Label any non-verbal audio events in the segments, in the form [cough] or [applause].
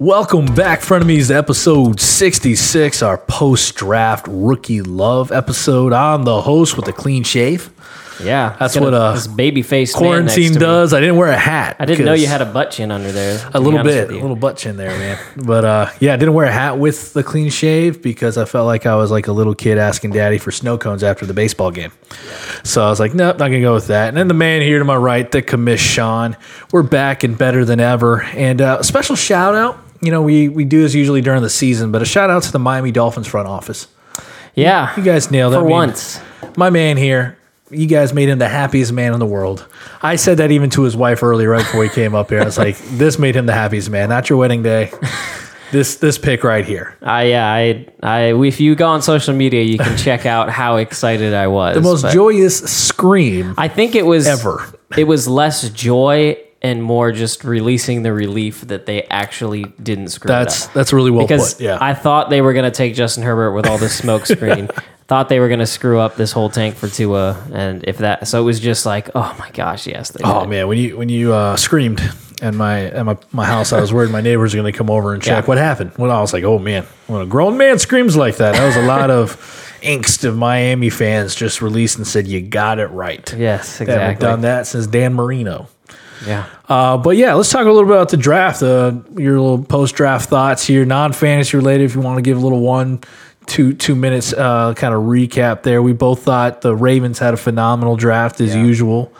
Welcome back, frenemies, to episode 66, our post draft rookie love episode. I'm the host with a clean shave. Yeah, That's what, uh, this baby face Quarantine does. I didn't wear a hat. I didn't know you had a butt chin under there. a little bit, a little butt chin there, man. But uh, yeah, I didn't wear a hat with the clean shave because I felt like I was like a little kid asking daddy for snow cones after the baseball game. So I was like, nope, not gonna go with that. And then the man here to my right, the commish Sean, we're back and better than ever. And uh, a special shout out. You know, we we do this usually during the season, but a shout out to the Miami Dolphins front office. Yeah, You guys nailed it. for I mean, once. my man here, you guys made him the happiest man in the world. I said that even to his wife earlier, right before he came up here. I was like, [laughs] this made him the happiest man. Not your wedding day. [laughs] This this pick right here. I yeah, I I if you go on social media, you can check out how excited I was. The most joyous scream I think it was ever. It was less joy and more just releasing the relief that they actually didn't screw That's up. that's really well because put. Yeah. I thought they were gonna take Justin Herbert with all this smoke [laughs] screen. thought they were gonna screw up this whole tank for Tua, and if that, so it was just like, oh my gosh, yes. They oh did. man, when you when you uh, screamed at my at my, my house, I was worried my neighbors were going to come over and check Yeah. what happened. Well, I was like, oh man, when a grown man screams like that, that was a lot of angst of Miami fans just released and said, you got it right. Yes, They haven't exactly. done that since Dan Marino. Yeah. Uh, but yeah, let's talk a little bit about the draft. Uh, your little post draft thoughts here, non fantasy related. If you want to give a little one, two, two minutes uh, kind of recap there. We both thought the Ravens had a phenomenal draft as usual,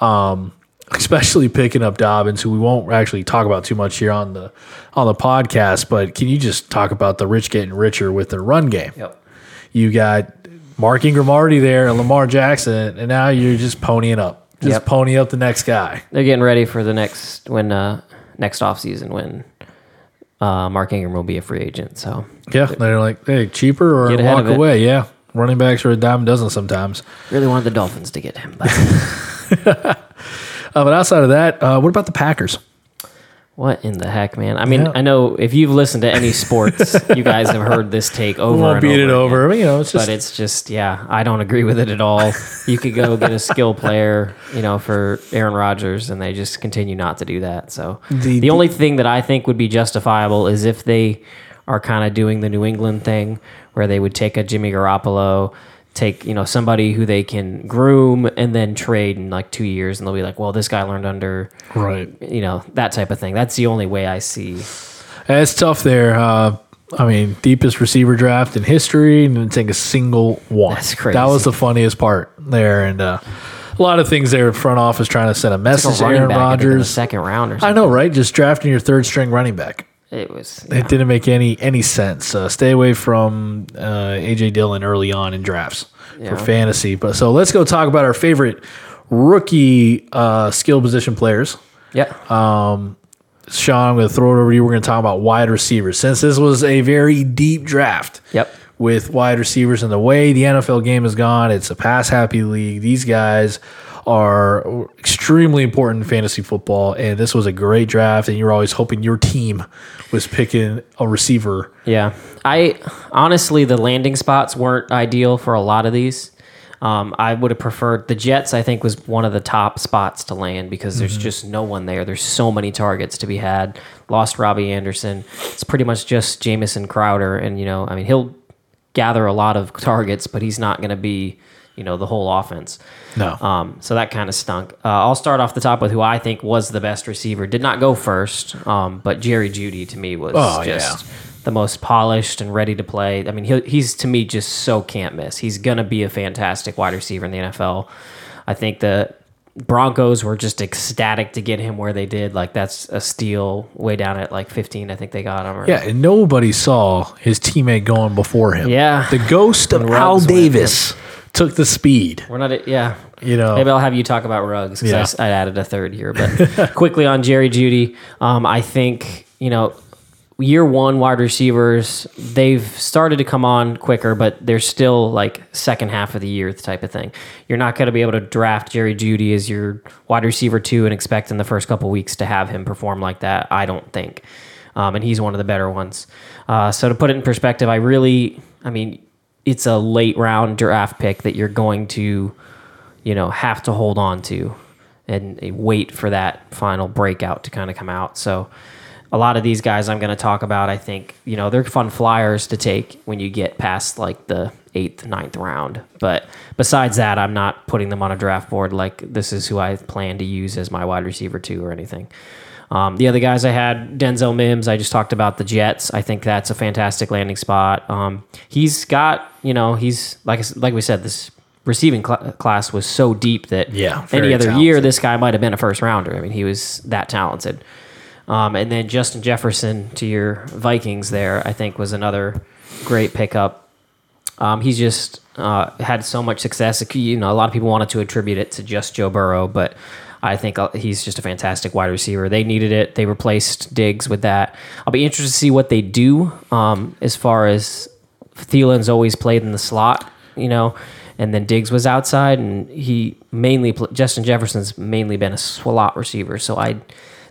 um, especially picking up Dobbins, who we won't actually talk about too much here on the on the podcast. But can you just talk about the rich getting richer with the run game? Yep. You got Mark Ingram already there, and Lamar Jackson, and now you're just ponying up, just Yep. pony up the next guy. They're getting ready for the next when uh next off season when uh Mark Ingram will be a free agent. So Yeah, they're like, hey, cheaper or walk away. Yeah, running backs are a dime a dozen sometimes. really wanted the Dolphins to get him. But [laughs] Uh, but outside of that, uh, what about the Packers? What in the heck, man? I mean, Yeah. I know if you've listened to any sports, [laughs] you guys have heard this take over We won't and beat over it again. over. You know, it's just But it's just, yeah, I don't agree with it at all. You could go get a skill player, you know, for Aaron Rodgers, and they just continue not to do that. So The- the, only thing that I think would be justifiable is if they are kind of doing the New England thing, where they would take a Jimmy Garoppolo, take you know somebody who they can groom, and then trade in like two years, and they'll be like, well, this guy learned under, right. you know, that type of thing. That's the only way I see. And it's tough there. Uh, I mean, deepest receiver draft in history, and didn't take a single one. That's crazy. That was the funniest part there, and uh, a lot of things there. Front office trying to send a Like message a to Aaron back in the Rodgers. second round or I know, right? Just drafting your third string running back. It was. It didn't make any any sense. Uh, stay away from uh, AJ Dillon early on in drafts Yeah. for fantasy. But so let's go talk about our favorite rookie uh, skill position players. Yeah. Sean, I'm going to throw it over to you. We're going to talk about wide receivers since this was a very deep draft. Yep. With wide receivers and the way the NFL game has gone, it's a pass happy league. These guys are extremely important in fantasy football, and this was a great draft. And you're always hoping your team was picking a receiver Yeah. I honestly, the landing spots weren't ideal for a lot of these. Um, I would have preferred the Jets. I think was one of the top spots to land because there's just no one there. There's so many targets to be had. Lost Robbie Anderson. It's pretty much just Jamison Crowder, and you know, I mean, he'll gather a lot of targets, but he's not going to be, you know, the whole offense. No. Um, so that kind of stunk. Uh, I'll start off the top with who I think was the best receiver. Did not go first, um, but Jerry Jeudy to me was Oh, just the most polished and ready to play. I mean, he, he's to me just so can't miss. He's gonna be a fantastic wide receiver in the NFL. I think the Broncos were just ecstatic to get him where they did. Like that's a steal way down at like 15. I think they got him. Or, Yeah, and nobody saw his teammate going before him. Yeah. The ghost of Al Davis took the speed. We're not. Yeah. You know, Maybe I'll have you talk about rugs because Yeah. I I, added a third here. But [laughs] quickly on Jerry Jeudy, um, I think you know year one wide receivers they've started to come on quicker, but they're still like second half of the year type of thing. You're not going to be able to draft Jerry Jeudy as your wide receiver two and expect in the first couple weeks to have him perform like that. I don't think, um, and he's one of the better ones. Uh, so to put it in perspective, I really, I mean, it's a late round draft pick that you're going to you know, have to hold on to and wait for that final breakout to kind of come out. So a lot of these guys I'm going to talk about, I think, you know, they're fun flyers to take when you get past like the eighth, ninth round. But besides that, I'm not putting them on a draft board like this is who I plan to use as my wide receiver two or anything. Um, the other guys I had, Denzel Mims, I just talked about the Jets. I think that's a fantastic landing spot. Um, he's got, you know, he's like like we said, this receiving cl- class was so deep that Yeah, any other talented. year this guy might have been a first rounder. I mean, he was that talented. Um, and then Justin Jefferson to your Vikings there, I think was another great pickup. Um, he's just uh, had so much success. You know, a lot of people wanted to attribute it to just Joe Burrow, but I think uh, he's just a fantastic wide receiver. They needed it. They replaced Diggs with that. I'll be interested to see what they do um, as far as Thielen's always played in the slot, you know, and then Diggs was outside, and he mainly Justin Jefferson's mainly been a slot receiver. So I,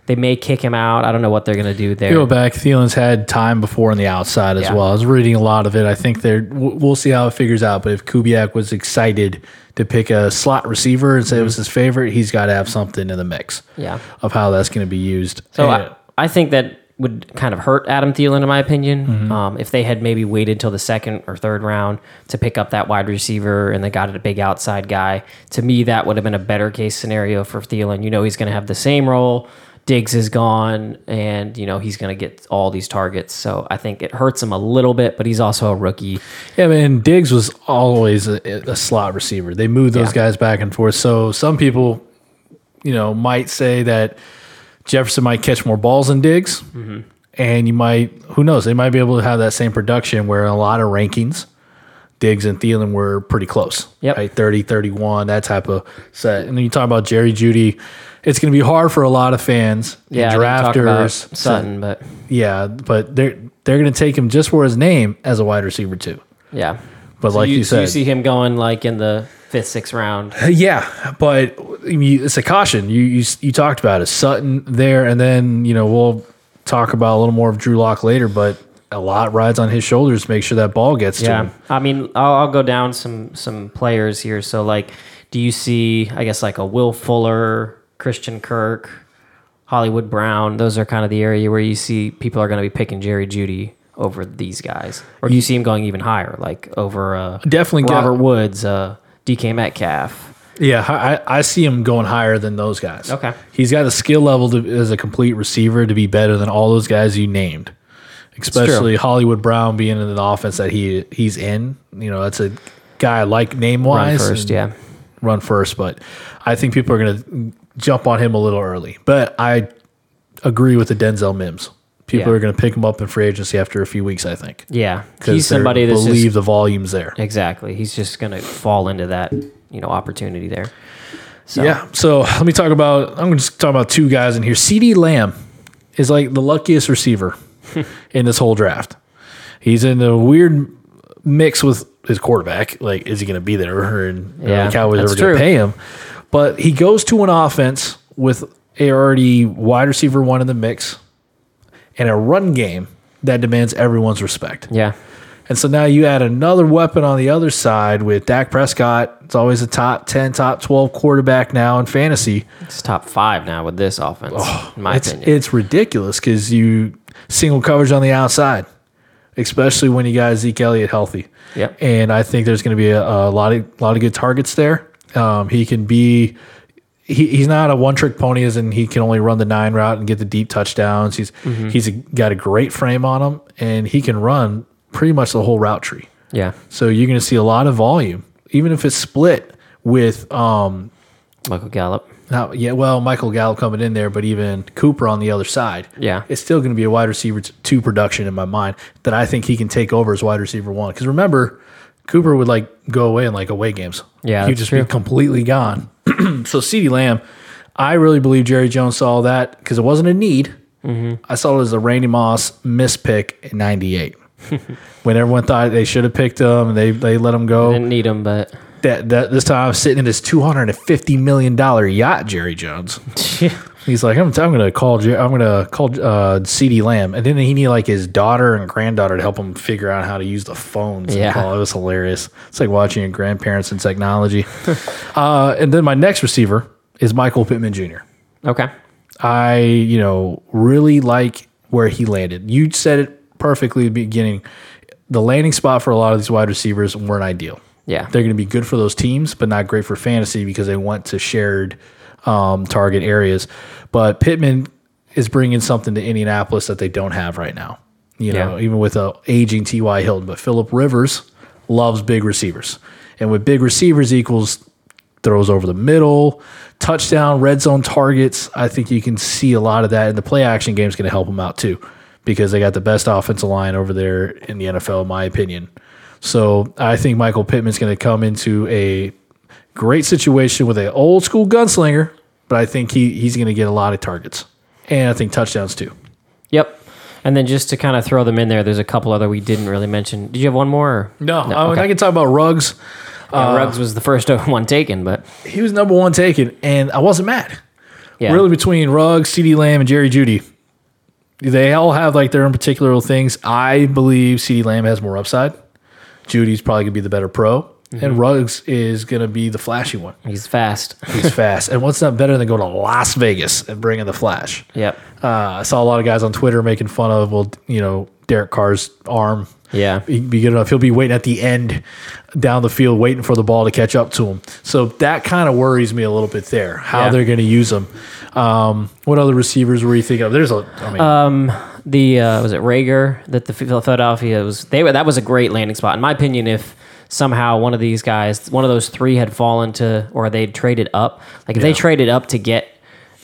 they may kick him out. I don't know what they're gonna do there. Go back. Thielen's had time before on the outside as Yeah. well. I was reading a lot of it. I think they're. We'll see how it figures out. But if Kubiak was excited to pick a slot receiver and say it was his favorite, he's got to have something in the mix. Mm-hmm. Yeah. Of how that's going to be used. So And- I, I think that would kind of hurt Adam Thielen, in my opinion. Mm-hmm. Um, if they had maybe waited till the second or third round to pick up that wide receiver and they got a big outside guy, to me, that would have been a better case scenario for Thielen. You know, he's going to have the same role. Diggs is gone, and you know he's going to get all these targets. So I think it hurts him a little bit, but he's also a rookie. Yeah, man, Diggs was always a, a slot receiver. They moved those Yeah. guys back and forth. So some people, you know, might say that Jefferson might catch more balls than Diggs, Mm-hmm. and you might, who knows, they might be able to have that same production where a lot of rankings, Diggs and Thielen were pretty close. Yep. Right? 30, 31, that type of set. And then you talk about Jerry Jeudy. It's going to be hard for a lot of fans Yeah, and I didn't about drafters. Sutton, but Yeah, but they're they're going to take him just for his name as a wide receiver too. yeah. But like you, so said, you see him going like in the fifth, sixth round. [laughs] Yeah, but I it's a caution. You, you you talked about it, Sutton there, and then you know we'll talk about a little more of Drew Lock later. But a lot rides on his shoulders to make sure that ball gets to him. I mean, I'll, I'll go down some some players here. So, like, do you see? I guess like a Will Fuller, Christian Kirk, Hollywood Brown. Those are kind of the area where you see people are going to be picking Jerry Jeudy over these guys, or do you see him going even higher, like over uh, Definitely got- Robert Woods, uh, DK Metcalf? Yeah, I, I see him going higher than those guys. Okay. he's got the skill level to, as a complete receiver to be better than all those guys you named. Especially Hollywood Brown being in the offense that he he's in. You know, that's a guy I like name Run wise. first, yeah. run first, but I think people are going to jump on him a little early. But I agree with the Denzel Mims. People Yeah. are going to pick him up in free agency after a few weeks, I think. Yeah, he's somebody that believe just, the volume's there. exactly. He's just going to fall into that you know opportunity there. So, Yeah. So let me talk about. I'm going to just talk about two guys in here. CeeDee Lamb is like the luckiest receiver [laughs] in this whole draft. He's in a weird mix with his quarterback. Like, is he going to be there? Or, and Yeah, the Cowboys ever going to pay him? But he goes to an offense with a already wide receiver one in the mix and a run game that demands everyone's respect. yeah, And so now you add another weapon on the other side with Dak Prescott. It's always a top 10, top 12 quarterback now in fantasy. it's top five now with this offense. Oh, in my Oh, It's, opinion, it's ridiculous because you single coverage on the outside, especially when you got Zeke Elliott healthy. Yep. And I think there's going to be a, a lot of lot of good targets there. Um, he can be. He, he's not a one trick pony, as in he can only run the nine route and get the deep touchdowns. He's Mm-hmm. he's a, got a great frame on him, and he can run pretty much the whole route tree. yeah. So you're going to see a lot of volume, even if it's split with um, Michael Gallup. now, yeah, well, Michael Gallup coming in there, but even Cooper on the other side. Yeah. It's still going to be a wide receiver two production in my mind that I think he can take over as wide receiver one. Because remember, Cooper would like go away in like away games. Yeah, He'd just true. be completely gone. [clears throat] so CeeDee Lamb, I really believe Jerry Jones saw that because it wasn't a need. Mm-hmm. I saw it as a Randy Moss mispick in 98. [laughs] when everyone thought they should have picked him, they, they let him go Didn't need him, but that, that this time I was sitting in his two hundred and fifty million dollar yacht, Jerry Jones. [laughs] He's like, I'm, I'm gonna call, Jer- I'm gonna call uh, CeeDee Lamb, and then he needed like his daughter and granddaughter to help him figure out how to use the phones. Yeah. call. it was hilarious. It's like watching your grandparents and technology. [laughs] uh, and then my next receiver is Michael Pittman Jr. okay. I, you know, really like where he landed. You said it perfectly at the beginning. The landing spot for a lot of these wide receivers weren't ideal. Yeah. They're going to be good for those teams, but not great for fantasy because they want to shared um, target areas. But Pittman is bringing something to Indianapolis that they don't have right now. You know, Yeah. even with a aging T.Y. Hilton. But Philip Rivers loves big receivers. And with big receivers equals throws over the middle, touchdown, red zone targets. I think you can see a lot of that. And the play action game is going to help them out too because they got the best offensive line over there in the NFL, in my opinion. So I think Michael Pittman's going to come into a great situation with an old school gunslinger, but I think he, he's going to get a lot of targets. And I think touchdowns too. Yep. And then just to kind of throw them in there, there's a couple other we didn't really mention. Did you have one more? Or? No, I, mean, okay. I can talk about Ruggs. Yeah, uh, Ruggs was the first [laughs] one taken, but He was number one taken, and I wasn't mad. yeah, Really, between Ruggs, CeeDee Lamb, and Jerry Jeudy, they all have like their own particular little things. I believe CeeDee Lamb has more upside. Jeudy's probably gonna be the better pro, and Ruggs is gonna be the flashy one. he's fast. He's [laughs] fast, and what's not better than going to Las Vegas and bringing the flash? yep. Uh, I saw a lot of guys on Twitter making fun of well, you know, Derek Carr's arm. Yeah. He'd be good enough. He'll be waiting at the end down the field, waiting for the ball to catch up to him. So that kind of worries me a little bit there, how Yeah. they're going to use him. Um, what other receivers were you thinking of? There's a, I mean, Um, the uh, was it Reagor that the Philadelphia was they were that was a great landing spot in my opinion. If somehow one of these guys, one of those three, had fallen to or they'd traded up, like if they traded up to get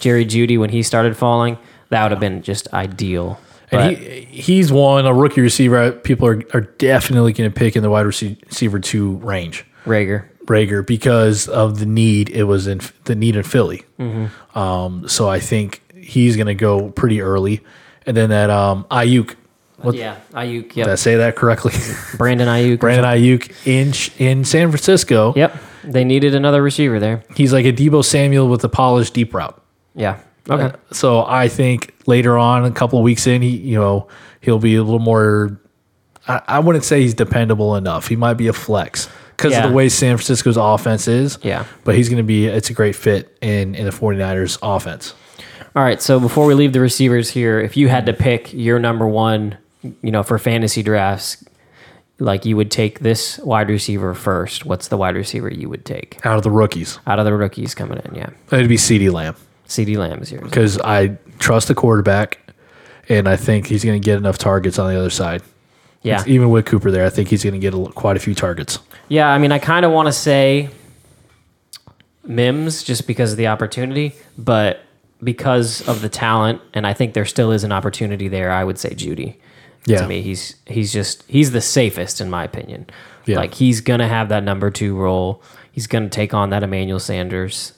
Jerry Jeudy when he started falling, that would have been just ideal. But and he he's one, a rookie receiver. People are, are definitely going to pick in the wide receiver two range. Reagor, Reagor because of the need it was in the need in Philly. Mm-hmm. Um, so I think he's going to go pretty early, and then that um, Aiyuk. What, yeah, Aiyuk, Did I say that correctly? [laughs] Brandon Aiyuk, Brandon Aiyuk in in San Francisco. Yep, they needed another receiver there. He's like a Deebo Samuel with a polished deep route. Yeah, okay, uh, So I think later on, a couple of weeks in, he you know he'll be a little more. I, I wouldn't say he's dependable enough. He might be a flex because Yeah. of the way San Francisco's offense is. Yeah. But he's going to be. It's a great fit in in the 49ers offense. All right, so before we leave the receivers here, if you had to pick your number one, you know, for fantasy drafts, like you would take this wide receiver first, what's the wide receiver you would take Out of the rookies, out of the rookies coming in? Yeah, it'd be CeeDee Lamb CeeDee Lamb is yours. because I trust the quarterback, and I think he's going to get enough targets on the other side. Yeah, Even with Cooper there, I think he's going to get a, quite a few targets. yeah. I mean, I kind of want to say Mims just because of the opportunity, but because of the talent, and I think there still is an opportunity there. I would say Jeudy. Yeah. To me, he's he's just he's the safest in my opinion. Yeah. Like he's gonna have that number two role. He's gonna take on that Emmanuel Sanders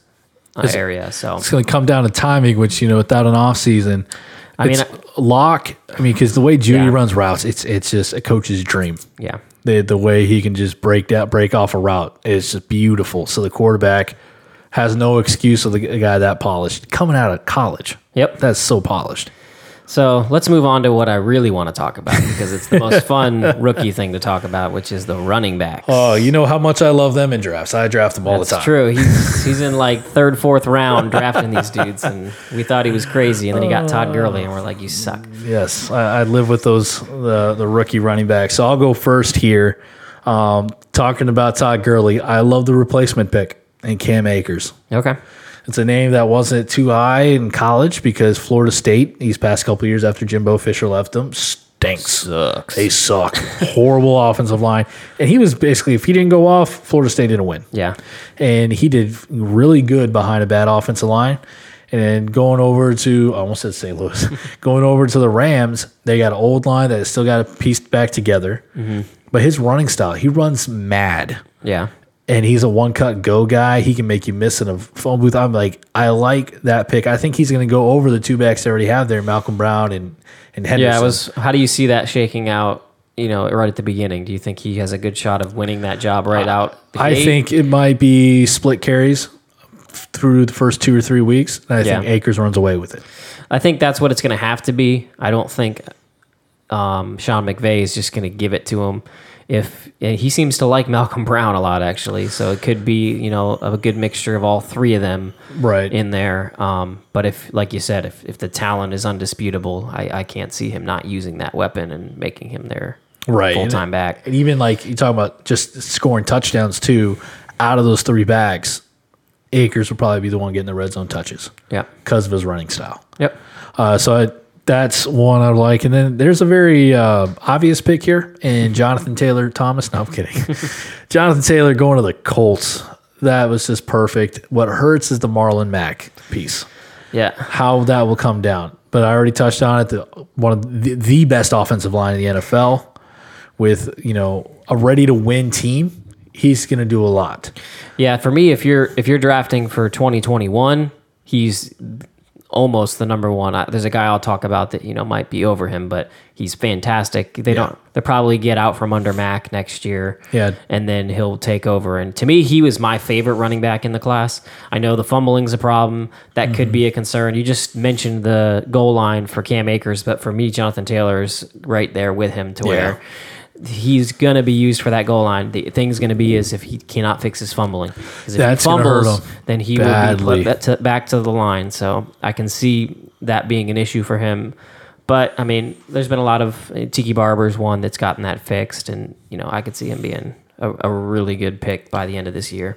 uh, area. So It's to come down to timing, which you know, without an off season, I mean, it's lock. I mean, because the way Jeudy Yeah. runs routes, it's it's just a coach's dream. yeah, The the way he can just break down, break off a route is just beautiful. So the quarterback has no excuse of the guy that polished coming out of college. Yep. that's so polished. So let's move on to what I really want to talk about because it's the most fun [laughs] rookie thing to talk about, which is the running backs. Oh, you know how much I love them in drafts. I draft them all That's the time. That's true. He's [laughs] he's in like third, fourth round drafting these dudes, and we thought he was crazy, and then he got Todd Gurley, and we're like, you suck. Yes, I, I live with those the the rookie running backs. So I'll go first here. Um, talking about Todd Gurley, I love the replacement pick and Cam Akers. Okay. It's a name that wasn't too high in college because Florida State these past couple years after Jimbo Fisher left them stinks. Sucks. They suck. Horrible [laughs] offensive line. And he was basically if he didn't go off, Florida State didn't win. Yeah. And he did really good behind a bad offensive line. And then going over to I almost said St. Louis, [laughs] going over to the Rams, they got an old line that still got it pieced back together. Mm-hmm. But his running style, he runs mad Yeah. And he's a one cut go guy. He can make you miss in a phone booth. I'm like, I like that pick. I think he's going to go over the two backs they already have there, Malcolm Brown and and Henderson. Yeah. It was. How do you see that shaking out? You know, right at the beginning. Do you think he has a good shot of winning that job right out? the I think it might be split carries through the first two or three weeks. And I think Yeah. Akers runs away with it. I think that's what it's going to have to be. I don't think um, Sean McVay is just going to give it to him. If and he seems to like Malcolm Brown a lot, actually, so it could be you know a good mixture of all three of them Right. in there. Um, but if, like you said, if, if the talent is undisputable, I, I can't see him not using that weapon and making him their Right. full time back. And even like you talk about just scoring touchdowns too, out of those three bags, Akers would probably be the one getting the red zone touches Yeah. because of his running style. Yep. Uh, so I, that's one I like. And then there's a very uh, obvious pick here, and Jonathan Taylor Thomas. No, I'm kidding. [laughs] Jonathan Taylor going to the Colts. That was just perfect. What hurts is the Marlon Mack piece. Yeah. How that will come down. But I already touched on it. The one of the, the best offensive line in the NFL, with you know a ready to win team. He's going to do a lot. Yeah, for me, if you're if you're drafting for 2021, he's almost the number one. I, there's a guy I'll talk about that you know might be over him, but he's fantastic. They don't. They'll probably get out from under Mack next year. Yeah. and then he'll take over. And to me, he was my favorite running back in the class. I know the fumbling's a problem. That could be a mm-hmm. concern. You just mentioned the goal line for Cam Akers, but for me, Jonathan Taylor's right there with him to where he's gonna be used for that goal line. The thing's gonna be is if he cannot fix his fumbling. 'Cause if That's he fumbles, then he badly. will be put back to, back to the line. So I can see that being an issue for him. But I mean, there's been a lot of eh, Tiki Barber's one that's gotten that fixed, and you know I could see him being a, a really good pick by the end of this year.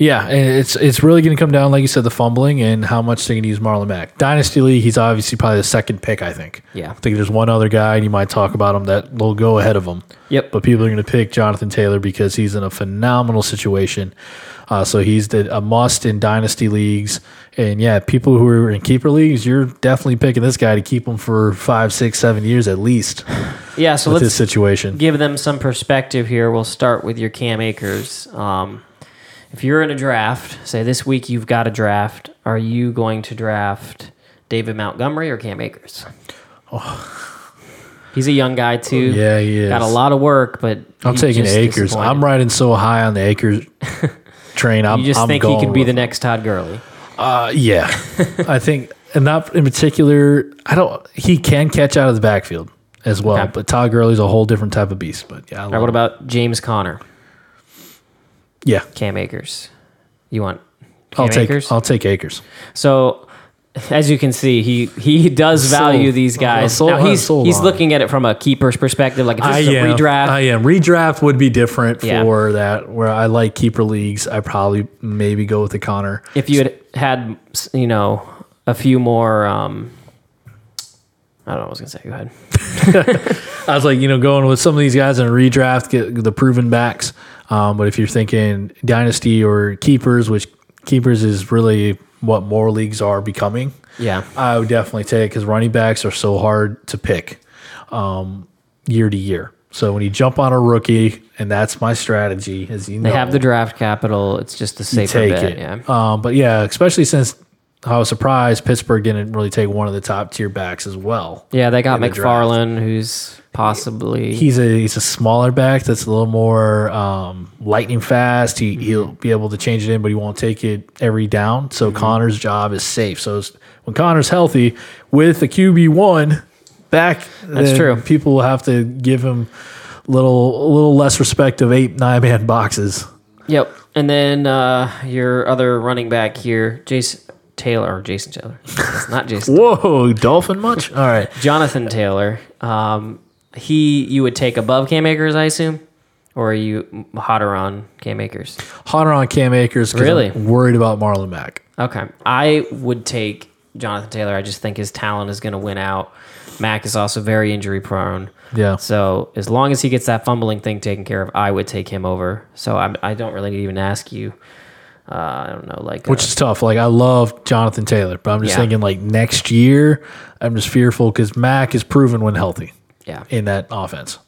Yeah, and it's it's really going to come down, like you said, the fumbling and how much they're going to use Marlon Mack. Dynasty League, he's obviously probably the second pick, I think. Yeah. I think there's one other guy, and you might talk about him that will go ahead of him. Yep. But people are going to pick Jonathan Taylor because he's in a phenomenal situation. Uh, so he's the, a must in dynasty leagues. And yeah, people who are in keeper leagues, you're definitely picking this guy to keep him for five, six, seven years at least Yeah, so with let's situation. give them some perspective here. We'll start with your Cam Akers. Um, if you're in a draft, say this week you've got a draft, are you going to draft David Montgomery or Cam Akers? Oh. He's a young guy too. Yeah, he is. Got a lot of work, but I'm taking Akers. I'm riding so high on the Akers [laughs] train. I'm, You just I'm think he could be the next Todd Gurley. Uh, yeah, [laughs] I think, and not in particular. I don't. He can catch out of the backfield as well, Okay. but Todd Gurley's a whole different type of beast. But yeah, right, what about James Conner, yeah? Cam Akers? You want Cam I'll take. Akers? I'll take Akers. So, as you can see, he he does Sold. value these guys. Sold- now he's sold he's on looking at it from a keeper's perspective. Like if this I is a am. redraft, I am. Redraft would be different Yeah. for that. Where I like keeper leagues, I probably maybe go with the Conner. if you had had you know a few more, um, I don't know what I was gonna say. Go ahead. [laughs] I was like, you know, going with some of these guys in a redraft, get the proven backs. Um, but if you're thinking dynasty or keepers, which keepers is really what more leagues are becoming, Yeah, I would definitely take because running backs are so hard to pick um, year to year. So when you jump on a rookie, and that's my strategy, as you know, they have the draft capital. It's just a take bet. it. Yeah. Um, but yeah, especially since I was surprised Pittsburgh didn't really take one of the top tier backs as well. Yeah, they got in the. McFarland, who's possibly He's a he's a smaller back that's a little more um, lightning fast. He he'll be able to change it in, but he won't take it every down. Mm-hmm. So Conner's job is safe. So when Conner's healthy with the QB one back, That's true. People will have to give him little a little less respect of eight nine man boxes. Yep. And then uh, your other running back here, Jason Taylor or Jason Taylor. It's not [laughs] Jason. Whoa, dolphin much? [laughs] All right. Jonathan Taylor. Um, he you would take above Cam Akers, I assume, or are you hotter on Cam Akers? Hotter on Cam Akers. Really? I'm worried about Marlon Mack. Okay, I would take Jonathan Taylor. I just think his talent is going to win out. Mack is also very injury prone. Yeah. So as long as he gets that fumbling thing taken care of, I would take him over. So I'm, I don't really even ask you. Uh, I don't know, like Which uh, is tough. Like I love Jonathan Taylor, but I'm just Yeah. thinking like next year, I'm just fearful because Mack is proven when healthy yeah. in that offense.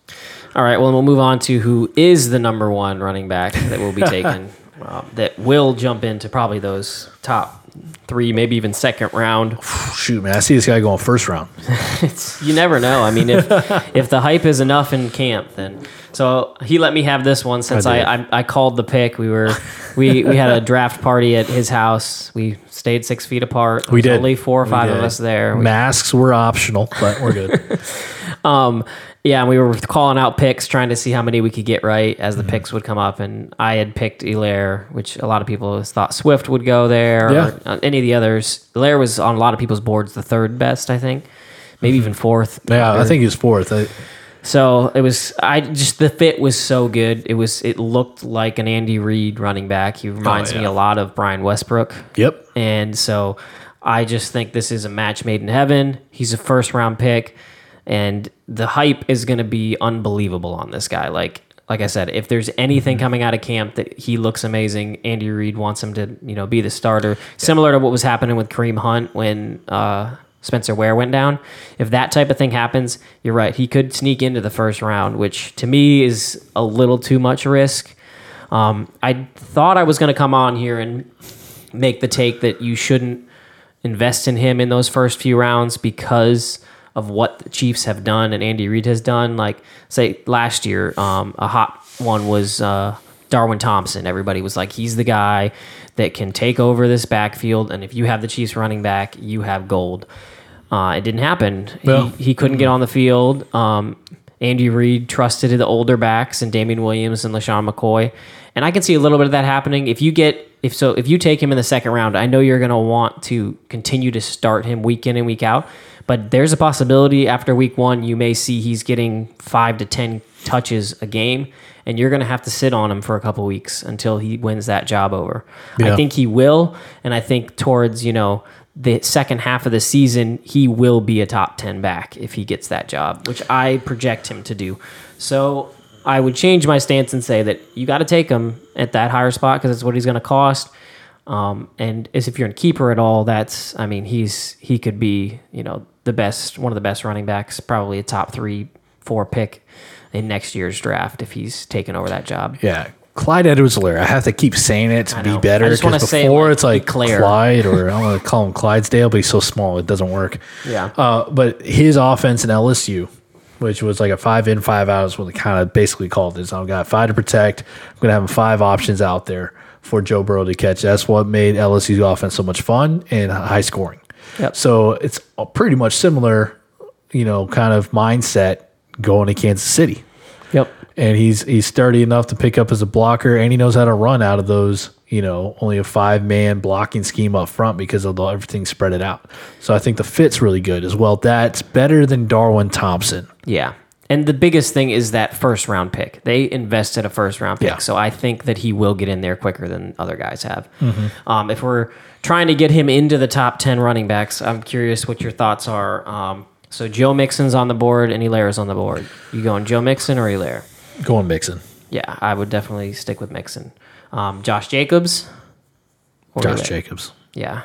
All right. Well, we'll move on to who is the number one running back that will be [laughs] taken. uh, that will jump into probably those top three, maybe even second round. [sighs] Shoot, man, I see this guy going first round. [laughs] It's you never know. I mean, if [laughs] if the hype is enough in camp, then so he let me have this one since I I. I, I called the pick. We were we we had a [laughs] draft party at his house. We stayed six feet apart. We did. only four or five of us there. We- Masks were optional, but we're good. Um, yeah, and we were calling out picks, trying to see how many we could get right as Mm-hmm. the picks would come up. And I had picked Elaire, which a lot of people thought Swift would go there, Yeah. or uh, any of the others. Elaire was on a lot of people's boards the third best, I think, maybe even fourth. Mm-hmm. yeah, I think he was fourth. I, So it was. I just the fit was so good. It was. It looked like an Andy Reid running back. He reminds me Oh, yeah. a lot of Brian Westbrook. yep. And so I just think this is a match made in heaven. He's a first round pick, and the hype is going to be unbelievable on this guy. Like like I said, if there's anything coming out of camp that he looks amazing, Andy Reid wants him to you know be the starter, similar to what was happening with Kareem Hunt when. Uh, Spencer Ware went down. If that type of thing happens, you're right. He could sneak into the first round, which to me is a little too much risk. Um, I thought I was going to come on here and make the take that you shouldn't invest in him in those first few rounds because of what the Chiefs have done and Andy Reid has done. Like, say, last year, um, a hot one was uh, Darwin Thompson. Everybody was like, he's the guy that can take over this backfield. And if you have the Chiefs running back, you have gold. Uh, it didn't happen. Well, he, he couldn't get on the field. Um, Andy Reid trusted the older backs and Damien Williams and LeSean McCoy. And I can see a little bit of that happening. If you get if so if you take him in the second round, I know you're gonna want to continue to start him week in and week out. But there's a possibility after week one you may see he's getting five to ten touches a game, and you're gonna have to sit on him for a couple weeks until he wins that job over. Yeah. I think he will, and I think towards, you know, the second half of the season, he will be a top 10 back if he gets that job, which I project him to do. So I would change my stance and say that you got to take him at that higher spot because it's what he's going to cost. Um, and as if you're in keeper at all, that's, I mean, he's, he could be, you know, the best, one of the best running backs, probably a top three, four pick in next year's draft if he's taken over that job. Yeah. Clyde Edwards Helaire. I have to keep saying it to be better I just wanna because say, before like, it's like Eclair. Clyde or [laughs] I want to call him Clydesdale, but he's so small it doesn't work. Yeah. Uh, but his offense in LSU, which was like a five in, five out, is what they kind of basically called it. So I've got five to protect. I'm going to have five options out there for Joe Burrow to catch. That's what made LSU's offense so much fun and high scoring. Yep. So it's a pretty much similar, you know, kind of mindset going to Kansas City Yep. and he's he's sturdy enough to pick up as a blocker, and he knows how to run out of those. You know, only a five man blocking scheme up front because of the, everything spread it out. So I think the fit's really good as well. That's better than Darwin Thompson. Yeah. And the biggest thing is that first round pick. They invested a first round pick. Yeah. So I think that he will get in there quicker than other guys have. Mm-hmm. Um, if we're trying to get him into the top 10 running backs, I'm curious what your thoughts are. Um, so Joe Mixon's on the board and Helaire's on the board. You going Joe Mixon or Helaire? Going Mixon, Yeah, I would definitely stick with Mixon. Um, Josh Jacobs? or Josh Helaire? Jacobs. Yeah.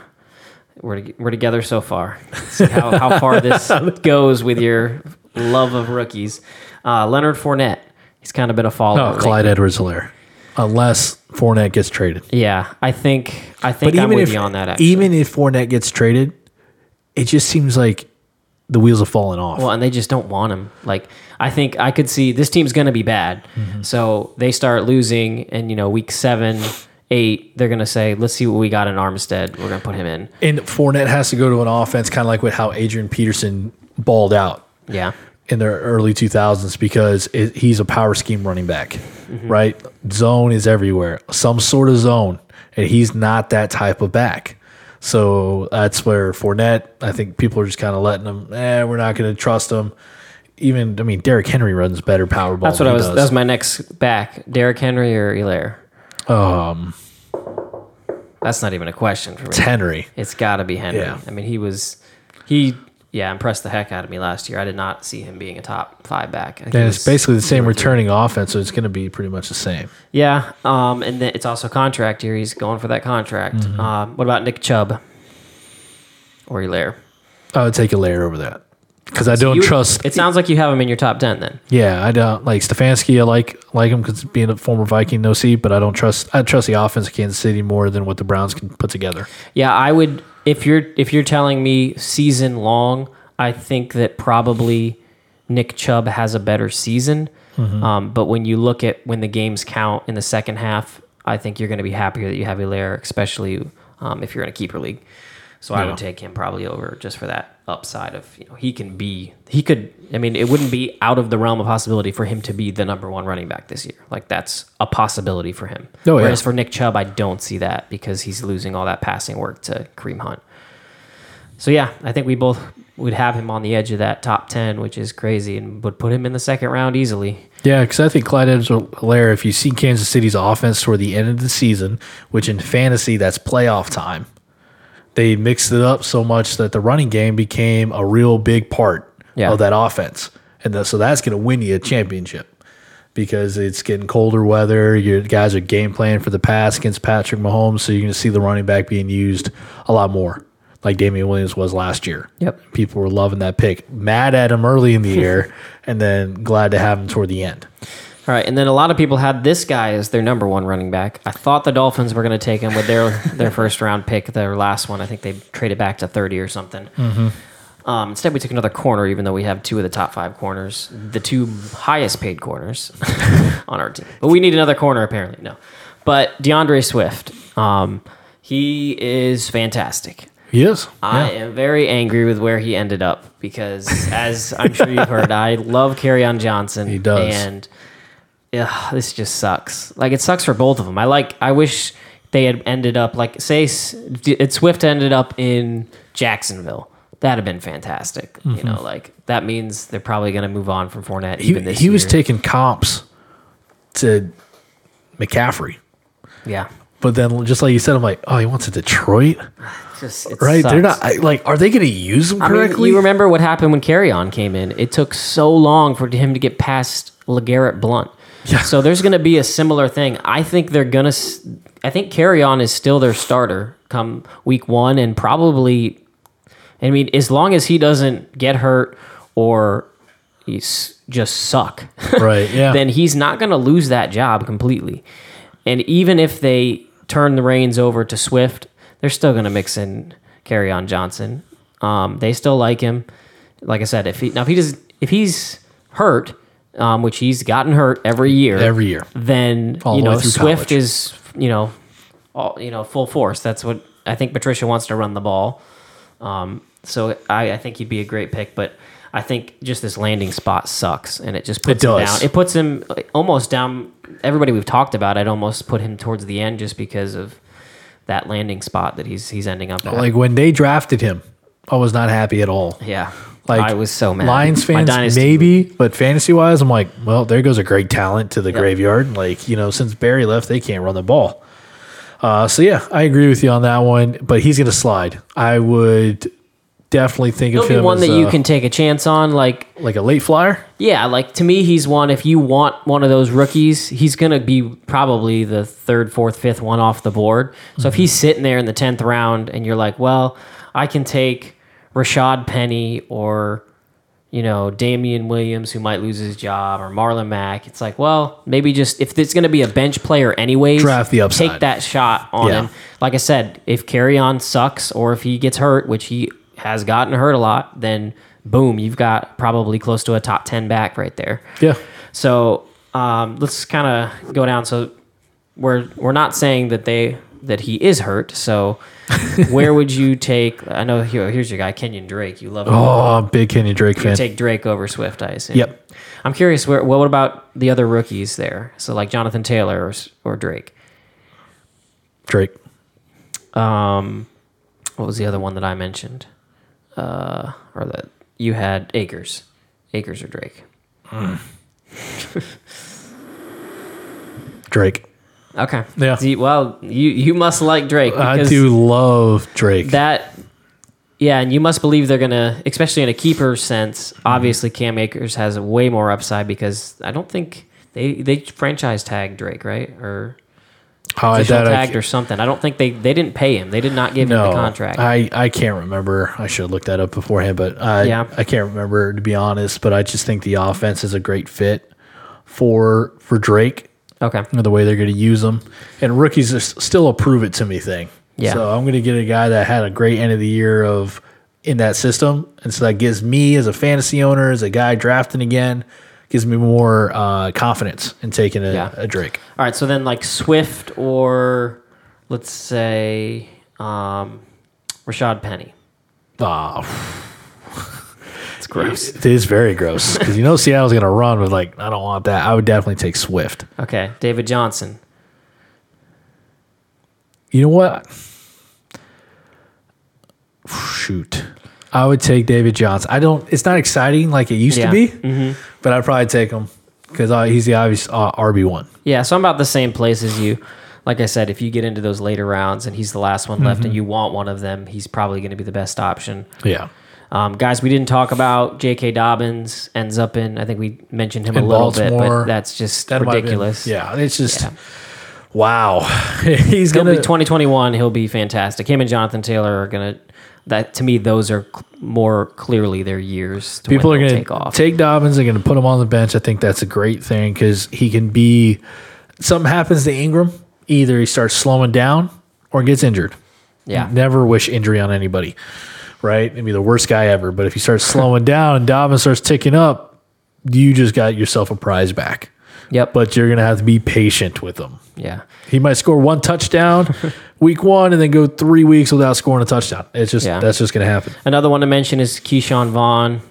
We're, we're together so far. See how, how far [laughs] this goes with your love of rookies. Uh, Leonard Fournette. He's kind of been a follower. No, Clyde. Edwards Helaire. Unless Fournette gets traded. Yeah, I think I think I'm with you on that. Actually. even if Fournette gets traded, it just seems like the wheels have fallen off. well, and they just don't want him. Like I think I could see this team's going to be bad, Mm-hmm. so they start losing, and you know, week seven, eight, they're going to say, "Let's see what we got in Armstead. We're going to put him in." and Fournette has to go to an offense kind of like with how Adrian Peterson balled out. Yeah, in the early 2000s because it, he's a power scheme running back, right? Zone is everywhere, some sort of zone, and he's not that type of back. So that's where Fournette, I think people are just kind of letting him, eh, we're not going to trust him. Even, I mean, Derrick Henry runs better power ball. that's what than I was. does. That was my next back: Derrick Henry or Helaire. um, That's not even a question for me. it's Henry. It's got to be Henry. Yeah. I mean, he was he yeah impressed the heck out of me last year. I did not see him being a top five back. And it's basically the same returning offense, so it's going to be pretty much the same. Yeah, um, and then it's also contract year. He's going for that contract. Mm-hmm. Um, what about Nick Chubb or Hilaire? I would take a layer over that. Because I don't You- trust. It sounds like you have him in your top ten then. Yeah, I don't like Stefanski. I like like him because being a former Viking, no seat, but I don't trust. I trust the offense of Kansas City more than what the Browns can put together. Yeah, I would if you're if you're telling me season long, I think that probably Nick Chubb has a better season. Mm-hmm. Um, but when you look at when the games count in the second half, I think you're going to be happier that you have Helaire, especially um, if you're in a keeper league. So I would take him probably over just for that upside of you know he can be he could I mean it wouldn't be out of the realm of possibility for him to be the number one running back this year like that's a possibility for him. Oh, yeah. Whereas for Nick Chubb, I don't see that because he's losing all that passing work to Kareem Hunt. So yeah, I think we both would have him on the edge of that top ten, which is crazy, and would put him in the second round easily. Yeah, because I think Clyde Edwards-Helaire, if you see Kansas City's offense toward the end of the season, which in fantasy that's playoff time, they mixed it up so much that the running game became a real big part Yeah. of that offense, and th- so that's going to win you a championship because it's getting colder weather. Your guys are game planning for the pass against Patrick Mahomes, so you're going to see the running back being used a lot more, like Damien Williams was last year. Yep. People were loving that pick, mad at him early in the [laughs] year, and then glad to have him toward the end. All right, and then a lot of people had this guy as their number one running back. I thought the Dolphins were going to take him with their [laughs] their first round pick, their last one. I think they traded back to thirty or something. Um, instead, we took another corner, even though we have two of the top five corners, the two highest paid corners [laughs] on our team. But we need another corner, apparently. No, but DeAndre Swift, um, he is fantastic. He is. I am very angry with where he ended up because, as I'm sure you've heard, [laughs] I love on Johnson. He does. and ugh, this just sucks. Like it sucks for both of them. I like. I wish they had ended up like say S- it Swift ended up in Jacksonville. That'd have been fantastic. You mm-hmm. know, like that means they're probably going to move on from Fournette he even this he was year. taking comps to McCaffrey, yeah. but then just like you said, I'm like, oh, he wants to Detroit, [sighs] Just, it right? They're sucks. not I, like, are they going to use him I mean, correctly? you remember what happened when Kerryon came in? It took so long for him to get past LeGarrette Blunt. Yeah. So there's going to be a similar thing. I think they're going to. I think Kerryon is still their starter come week one, and probably. I mean, as long as he doesn't get hurt or he's just suck, [laughs] right? Yeah. then he's not going to lose that job completely. And even if they turn the reins over to Swift, they're still going to mix in Kerryon Johnson. Um, they still like him. Like I said, if he now if he does if he's hurt, um, which he's gotten hurt every year, Every year. then All you the know Swift college. is you know all you know full force. That's what I think. Patricia wants to run the ball, um, so I, I think he'd be a great pick. But I think just this landing spot sucks, and it just puts him down. It puts him almost down. Everybody we've talked about, I'd almost put him towards the end just because of that landing spot that he's he's ending up at. like when they drafted him, I was not happy at all. yeah, Like I was so mad. Lions fans, dynasty- maybe, but fantasy wise, I'm like, well, there goes a great talent to the graveyard. Like, you know, since Barry left, they can't run the ball. Uh, so yeah, I agree with you on that one. But he's gonna slide. I would definitely think He'll of be him one as that you uh, can take a chance on, like like a late flyer. Yeah, like to me, he's one. If you want one of those rookies, he's going to be probably the third, fourth, fifth one off the board. So if he's sitting there in the 10th round and you're like, well, I can take Rashad Penny or, you know, Damien Williams, who might lose his job, or Marlon Mack, it's like, well, maybe just if it's going to be a bench player anyways, Draft the upside. Take that shot on Yeah. him. Like I said, if Kerryon sucks or if he gets hurt, which he has gotten hurt a lot, then boom, you've got probably close to a top 10 back right there. Yeah, So um, let's kind of go down. So we're we're not saying that they that he is hurt. So [laughs] where would you take? I know here, here's your guy, Kenyan Drake. You love him. Oh, big Kenyan Drake fan. Take Drake over Swift, I assume. Yep. I'm curious. Where what about the other rookies there? So like Jonathan Taylor or, or Drake. Drake. Um, what was the other one that I mentioned? Uh, or that you had Akers, Akers or Drake. Drake. Okay. Yeah. See, well, you you must like Drake I do love Drake. that. Yeah, and you must believe they're gonna, especially in a keeper sense. Mm-hmm. Obviously, Cam Akers has way more upside because I don't think they they franchise tag Drake, right? Or I- that I tagged ca- or something. I don't think they they didn't pay him. They did not give him No, the contract. I, I can't remember. I should have looked that up beforehand, but I Yeah. I can't remember to be honest. But I just think the offense is a great fit for for Drake. Okay. the way they're going to use them. And rookies are still a prove it to me thing. Yeah. So I'm going to get a guy that had a great end of the year of in that system, and so that gives me as a fantasy owner, as a guy drafting again, gives me more uh, confidence in taking a, Yeah. a Drake. All right. So then, like Swift or let's say um, Rashad Penny. Ah, Gross. it is very gross because you know Seattle's going to run with like I don't want that. I would definitely take Swift. Okay. David Johnson. You know what? Shoot. I would take David Johnson. I don't. It's not exciting like it used Yeah. to be, but I'd probably take him because he's the obvious uh, RB one. Yeah. So I'm about the same place as you. Like I said, if you get into those later rounds and he's the last one Mm-hmm. left and you want one of them, he's probably going to be the best option. Yeah, Um, guys, we didn't talk about J.K. Dobbins ends up in. I think we mentioned him In a little bit, but that's just That have been- ridiculous. yeah, it's just Yeah. wow. [laughs] he's gonna be 2021. He'll be fantastic. Him and Jonathan Taylor are gonna. That to me, those are cl- more clearly their years. To people are going take off. take Dobbins. They're going to put him on the bench. I think that's a great thing because he can be. Something happens to Ingram. Either he starts slowing down or gets injured. yeah, Never wish injury on anybody, right? It'd be the worst guy ever. But if he starts slowing down and Dobbins starts ticking up, you just got yourself a prize back. yep, But you're going to have to be patient with him. yeah, He might score one touchdown [laughs] week one and then go three weeks without scoring a touchdown. It's just Yeah. that's just going to happen. Another one to mention is Ke'Shawn Vaughn.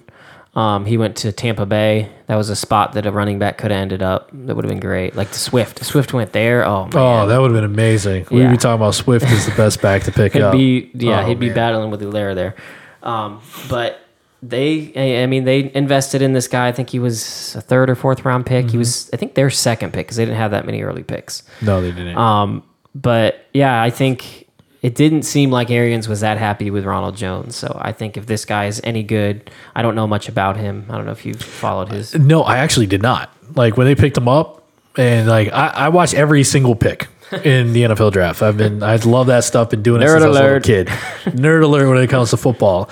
Um, he went to Tampa Bay. That was a spot that a running back could have ended up. That would have been great. Like Swift. Swift went there. Oh man. Oh, that would have been amazing. We'd be talking about Swift as the best back to pick [laughs] He'd up. be yeah, Oh, he'd be battling with Helaire there. Um, but they, I I mean, they invested in this guy. I think he was a third or fourth round pick. Mm-hmm. He was, I think, their second pick because they didn't have that many early picks. No, they didn't. Um, but yeah, I think it didn't seem like Arians was that happy with Ronald Jones. So I think if this guy is any good, I don't know much about him. I don't know if you've followed his. Uh, no, I actually did not. Like when they picked him up, and like I, I watch every single pick [laughs] in the NFL draft. I've been I love that stuff. Been doing it Nerd since I was a alert. kid. [laughs] Nerd alert when it comes to football.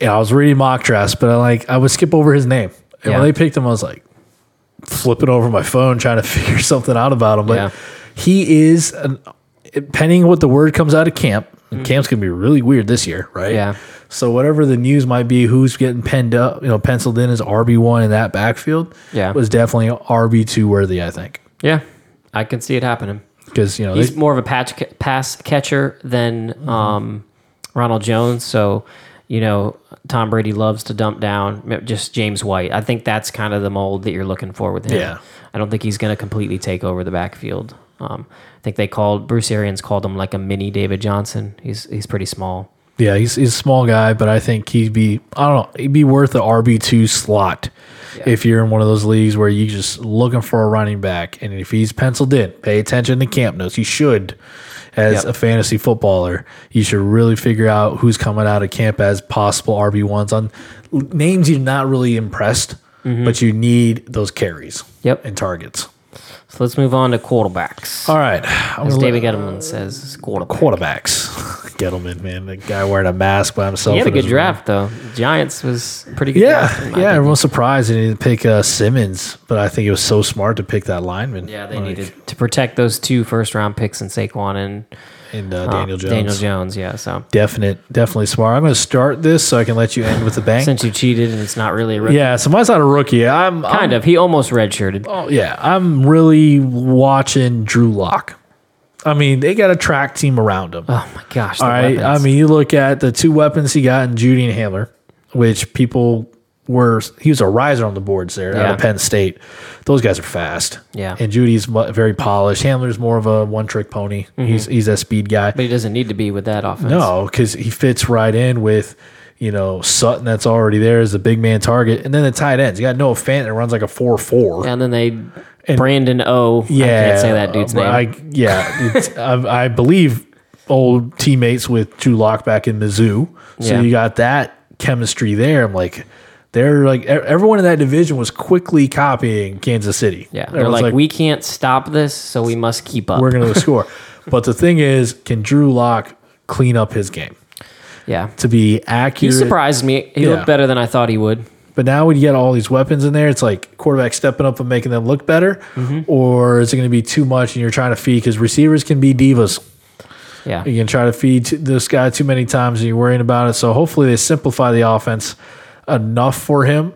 Yeah, I was reading mock drafts, but I like I would skip over his name. And Yeah. when they picked him, I was like flipping over my phone trying to [laughs] figure something out about him. But Yeah. he is an depending what the word comes out of camp. and Camp's gonna be really weird this year, right? Mm-hmm. Yeah. So whatever the news might be, who's getting penned up, you know, penciled in as RB one in that backfield, Yeah. was definitely RB two worthy. I think Yeah, I can see it happening. because you know He's they, more of a patch pass catcher than Mm-hmm. um, Ronald Jones. So, you know, Tom Brady loves to dump down. Just James White. I think that's kind of the mold that you're looking for with him. Yeah. I don't think he's going to completely take over the backfield. Um, I think they called Bruce Arians called him like a mini David Johnson. He's he's pretty small. yeah, he's he's a small guy, but I think he'd be I don't know, he'd be worth the RB two slot if you're in one of those leagues where you're just looking for a running back, and if he's penciled in, pay attention to camp notes. You should. As Yep. a fantasy footballer, you should really figure out who's coming out of camp as possible RB ones on names you're not really impressed, mm-hmm. but you need those carries Yep. and targets. So let's move on to quarterbacks. All right, I'm As gonna David let- Gettleman says, quarterback. quarterbacks. [laughs] Gettleman, man, the guy wearing a mask by himself. He had a in good his draft though. Giants was pretty good. Yeah, draft, in my yeah. opinion. Everyone's surprised they didn't pick uh, Simmons, but I think it was so smart to pick that lineman. Yeah, they Like, needed to protect those two first round picks in Saquon and and uh, Daniel Jones. Daniel Jones, yeah. So Definite, definitely smart. I'm going to start this so I can let you end with the bang. since you cheated and it's not really a rookie, yeah, so mine's not a rookie. I'm I'm- kind of. He almost redshirted. Oh yeah, I'm really watching Drew Lock. I mean, they got a track team around him. Oh my gosh! All right. I mean, you look at the two weapons he got in Jeudy and Hamler, which people were, he was a riser on the boards there out of Penn State. Those guys are fast. Yeah. And Jeudy's very polished. Hamler's more of a one trick pony. Mm-hmm. He's, he's a speed guy. but he doesn't need to be with that offense. No, because he fits right in with, you know, Sutton that's already there as a big man target. And then the tight ends. You got Noah Fant that runs like a 4 4. And then they Brandon O. Yeah, I can't say that dude's name. I, yeah, I, [laughs] I believe old teammates with Drew Lock back in Mizzou. So Yeah. you got that chemistry there. I'm like, They're like everyone in that division was quickly copying Kansas City. Yeah, they're Everyone's like, we can't stop this, so we must keep up. we're going to [laughs] score. But the thing is, can Drew Lock clean up his game yeah, to be accurate. he surprised me. He Yeah. looked better than I thought he would. But now we get all these weapons in there, it's like quarterback stepping up and making them look better, Mm-hmm. or is it going to be too much and you're trying to feed? Because receivers can be divas. Yeah, You can try to feed this guy too many times and you're worrying about it. So hopefully they simplify the offense enough for him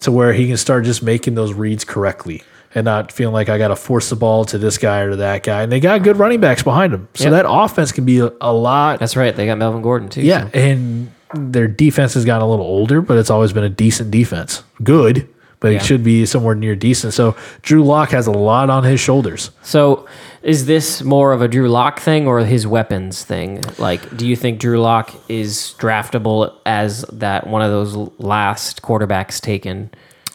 to where he can start just making those reads correctly and not feeling like I got to force the ball to this guy or to that guy. And they got good running backs behind him. So Yep. that offense can be a, a lot. that's right. They got Melvin Gordon too. Yeah. so- And their defense has gotten a little older, but it's always been a decent defense. Good, but Yeah. it should be somewhere near decent. So Drew Lock has a lot on his shoulders. So, is this more of a Drew Lock thing or his weapons thing? Like, do you think Drew Lock is draftable as that one of those last quarterbacks taken?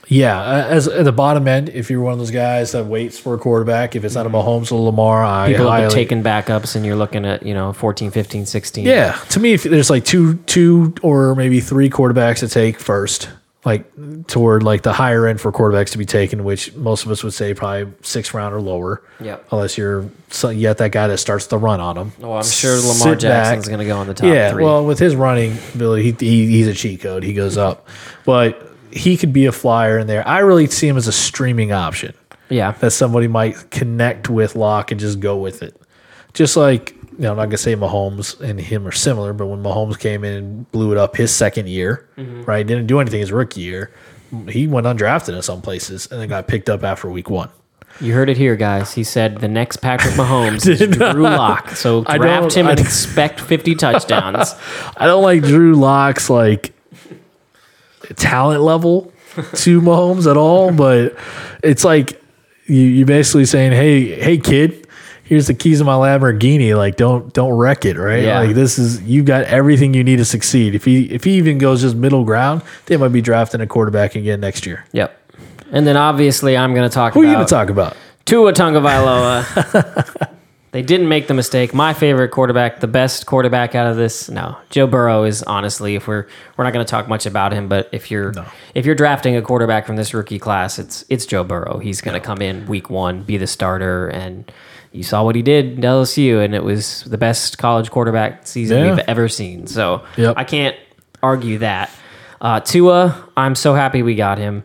Yeah, as at the bottom end, if you're one of those guys that waits for a quarterback, if it's not a Mahomes or Lamar, I Mm-hmm. People have been taking backups and you're looking at, you know, 14, 15, 16. Yeah, to me, if there's like two, two or maybe three quarterbacks to take first, like toward like the higher end for quarterbacks to be taken, which most of us would say probably sixth round or lower. Yep. Unless you're so you got that guy that starts the run on him. Well, I'm sure Lamar Sit Jackson's going to go in the top Yeah, three. well, with his running ability, he, he he's a cheat code. He goes up, but he could be a flyer in there. I really see him as a streaming option yeah. that somebody might connect with Lock and just go with it. Just like, you know, I'm not to say Mahomes and him are similar, but when Mahomes came in and blew it up his second year, mm-hmm. right, didn't do anything his rookie year, he went undrafted in some places and then got picked up after week one. You heard it here, guys. He said the next Patrick Mahomes [laughs] is Drew [laughs] Lock. So draft him and expect [laughs] 50 touchdowns. I don't like Drew Lock's like talent level to Mahomes at all, but it's like you you basically saying, "Hey, hey, kid, here's the keys to my Lamborghini. Like, don't don't wreck it, right? Yeah. Like, this is you've got everything you need to succeed. If he if he even goes just middle ground, they might be drafting a quarterback again next year. yep. And then obviously I'm going to talk Who are about you going to talk about? Tua Tagovailoa. [laughs] [laughs] they didn't make the mistake. My favorite quarterback, the best quarterback out of this. No, Joe Burrow is honestly. If we're we're not going to talk much about him, but if you're if you're drafting a quarterback from this rookie class, it's it's Joe Burrow. He's going to come in week one, be the starter, and you saw what he did in LSU, and it was the best college quarterback season Yeah. we've ever seen. So Yep. I can't argue that. Uh, Tua, I'm so happy we got him.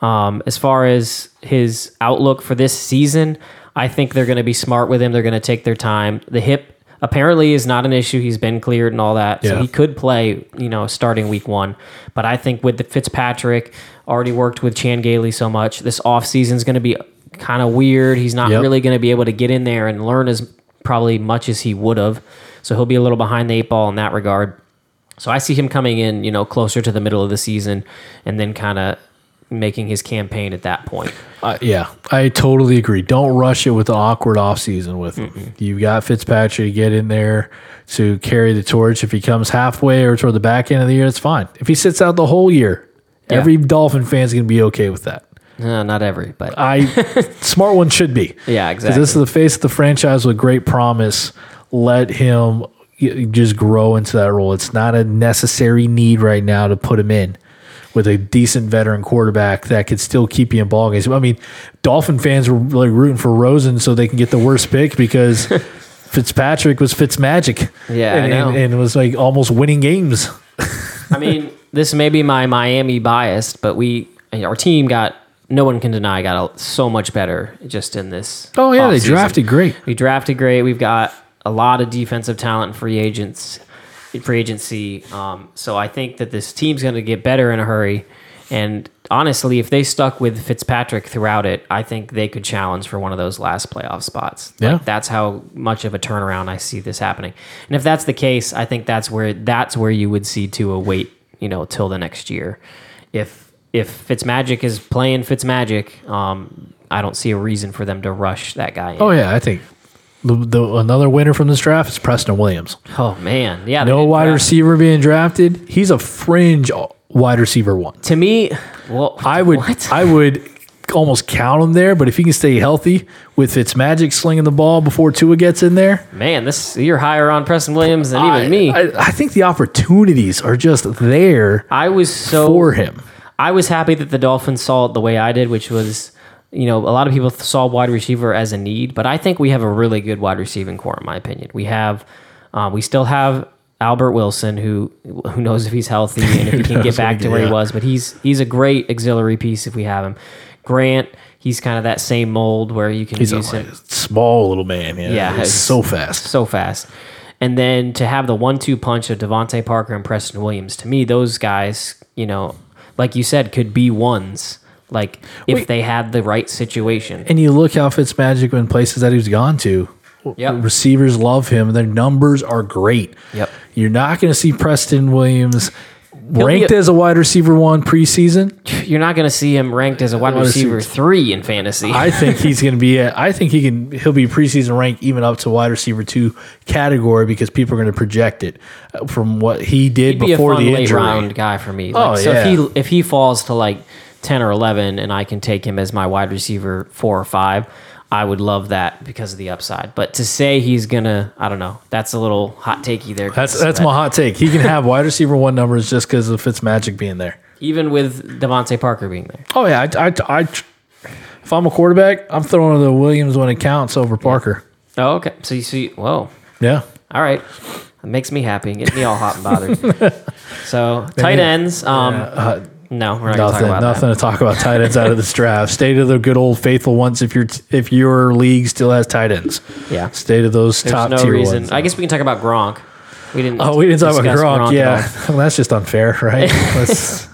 Um, as far as his outlook for this season, I think they're going to be smart with him. They're going to take their time. The hip apparently is not an issue. He's been cleared and all that, so he could play. You know, starting week one. But I think with the Fitzpatrick, already worked with Chan Gailey so much. This offseason is going to be kind of weird. He's not Yep. really going to be able to get in there and learn as probably much as he would have. So he'll be a little behind the eight ball in that regard. So I see him coming in, you know, closer to the middle of the season, and then kind of making his campaign at that point. Uh, yeah, I totally agree. Don't rush it with an awkward offseason with him. You got Fitzpatrick, to get in there to carry the torch. If he comes halfway or toward the back end of the year, it's fine. If he sits out the whole year, Yeah. every Dolphin fan's going to be okay with that. Uh, not every, but I [laughs] smart one should be. Yeah, exactly. This is the face of the franchise with great promise. Let him just grow into that role. It's not a necessary need right now to put him in with a decent veteran quarterback that could still keep you in ball games. I mean, Dolphin fans were like rooting for Rosen so they can get the worst pick because [laughs] Fitzpatrick was Fitzmagic. Yeah, I and, know. and, and was like almost winning games. I mean, this may be my Miami biased, but we, our team got, no one can deny, got a, so much better just in this. Oh yeah, they offseason. drafted great. We drafted great. We've got a lot of defensive talent and free agents, free agency. Um, so I think that this team's going to get better in a hurry. And honestly, if they stuck with Fitzpatrick throughout it, I think they could challenge for one of those last playoff spots. Yeah. Like, that's how much of a turnaround I see this happening. And if that's the case, I think that's where that's where you would see to wait, you know, till the next year. If if Fitzmagic is playing Fitzmagic, um, I don't see a reason for them to rush that guy in. Oh yeah, I think the, the, another winner from this draft is Preston Williams. Oh man, yeah. No wide draft- receiver being drafted. He's a fringe wide receiver one. To me, well, I would What? I would almost count him there, but if he can stay healthy with Fitzmagic slinging the ball before Tua gets in there, man, this you're higher on Preston Williams than even me. I, I, I think the opportunities are just there I was so for him. I was happy that the Dolphins saw it the way I did, which was, you know, a lot of people saw wide receiver as a need, but I think we have a really good wide receiving core, in my opinion. We have, uh, we still have Albert Wilson, who who knows if he's healthy and if he [laughs] can get back to where he was, but he's he's a great auxiliary piece if we have him. Grant, he's kind of that same mold where you can He's a him small little man. Yeah, Yeah, he's so fast. so fast. And then to have the one-two punch of DeVante Parker and Preston Williams, to me, those guys, you know, like you said, could be ones. Like if Wait. they had the right situation. And you look how Fitzmagic in places that he's gone to. Yep. Receivers love him. Their numbers are great. Yep. You're not going to see Preston Williams ranked a- as a wide receiver one preseason. You're not going to see him ranked as a wide Wide receiver receiver. three in fantasy. I think he's going to be. At, I think he can. He'll be preseason ranked even up to wide receiver two category because people are going to project it uh, from what he did He'd be a before fun the injury. round guy for me. Oh, so yeah. if he if he falls to like ten or eleven, and I can take him as my wide receiver four or five, I would love that because of the upside. But to say he's gonna, I don't know. That's a little hot takey there. That's that's my hot take. He can have wide receiver one numbers just because of Fitzmagic being there. even with DeVante Parker being there. Oh yeah, I, I, I, if I'm a quarterback, I'm throwing the Williams when it counts over Parker. Oh, okay. So you see, whoa. Yeah, All right. That makes me happy and get me all hot and bothered. [laughs] so tight ends. Um, uh, no, we're not nothing, about nothing that. to talk about tight ends out of this draft. Stay to the good old faithful ones. If your if your league still has tight ends, Yeah. stay to those There's top no tier reason. ones. I guess we can talk about Gronk. We didn't. Oh, we didn't talk about discuss Gronk. yeah, [laughs] well, that's just unfair, right? [laughs]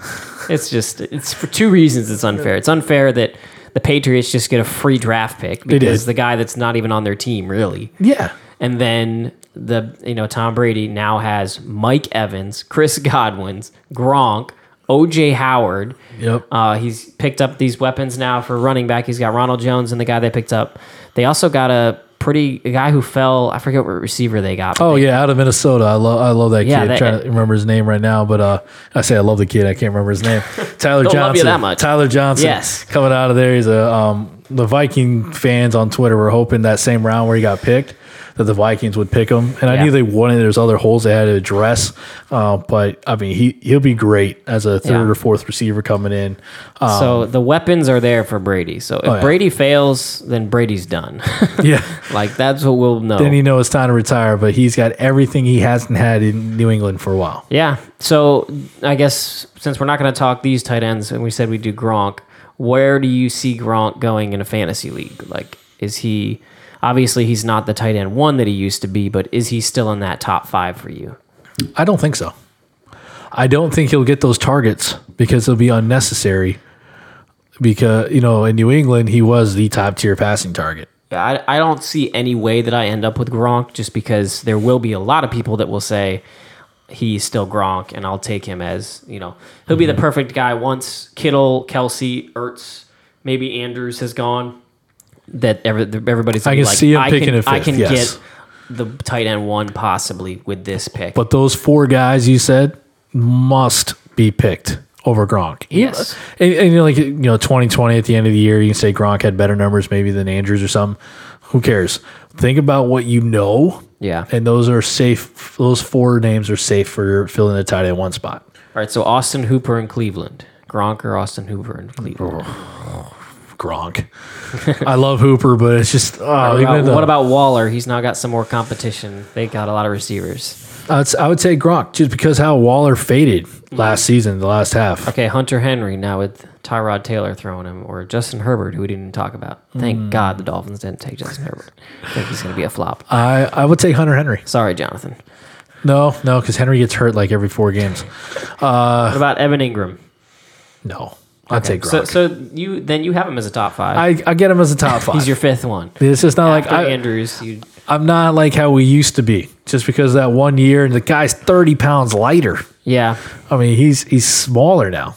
It's just it's for two reasons. It's unfair. It's unfair that the Patriots just get a free draft pick because the guy that's not even on their team really. yeah, And then the you know Tom Brady now has Mike Evans, Chris Godwin's, Gronk, OJ Howard. Yep. Uh, he's picked up these weapons now for running back. He's got Ronald Jones and the guy they picked up. They also got a pretty a guy who fell. I forget what receiver they got. Oh they- yeah, out of Minnesota. I love I love that Yeah, kid. that- trying to remember his name right now, but uh, I say I love the kid. I can't remember his name. [laughs] Tyler Johnson. love you that much. Tyler Johnson. Yes. coming out of there. He's a um, the Viking fans on Twitter were hoping that same round where he got picked that the Vikings would pick him, and I Yeah. knew they wanted. There's other holes they had to address, uh, but I mean he he'll be great as a third Yeah. or fourth receiver coming in. Um, So the weapons are there for Brady. So if Oh, yeah. Brady fails, then Brady's done. [laughs] yeah. like that's what we'll know. Then you know it's time to retire, but he's got everything he hasn't had in New England for a while. Yeah. So I guess since we're not going to talk these tight ends, and we said we do Gronk, where do you see Gronk going in a fantasy league? Like, is he obviously he's not the tight end one that he used to be, but is he still in that top five for you? I don't think so. I don't think he'll get those targets because they'll be unnecessary. Because you know, in New England, he was the top tier passing target. Yeah, I, I don't see any way that I end up with Gronk just because there will be a lot of people that will say he's still Gronk, and I'll take him as you know he'll be the mm-hmm. perfect guy once Kittle, Kelce, Ertz, maybe Andrews has gone. That every, everybody's I can like, see him I picking can, a I fifth, can yes. get the tight end one possibly with this pick. But those four guys you said must be picked over Gronk. Yes. and, and you know, like you know, twenty twenty at the end of the year, you can say Gronk had better numbers maybe than Andrews or something. Who cares? Think about what you know, yeah. and those are safe. Those four names are safe for filling the tight end one spot. All right. So Austin Hooper in Cleveland, Gronk or Austin Hooper in Cleveland. Gronk. [laughs] I love Hooper, but it's just oh, What about, what about Waller? He's now got some more competition. They got a lot of receivers. I'd, s- I say Gronk just because how Waller faded last season, the last half. Okay, Hunter Henry now with Tyrod Taylor throwing him, or Justin Herbert, who we didn't talk about. Thank Hmm. God the Dolphins didn't take Justin Herbert. I think he's going to be a flop. I, I would take Hunter Henry. Sorry, Jonathan. No, no, because Henry gets hurt like every four games. What about Evan Engram? No, I'd take Gronk. So, so you then you have him as a top five. I, I get him as a top five. [laughs] he's your fifth one. it's just not like After I, Andrews, you I'm not like how we used to be. Just because of that one year and the guy's 30 pounds lighter. yeah. I mean, he's he's smaller now.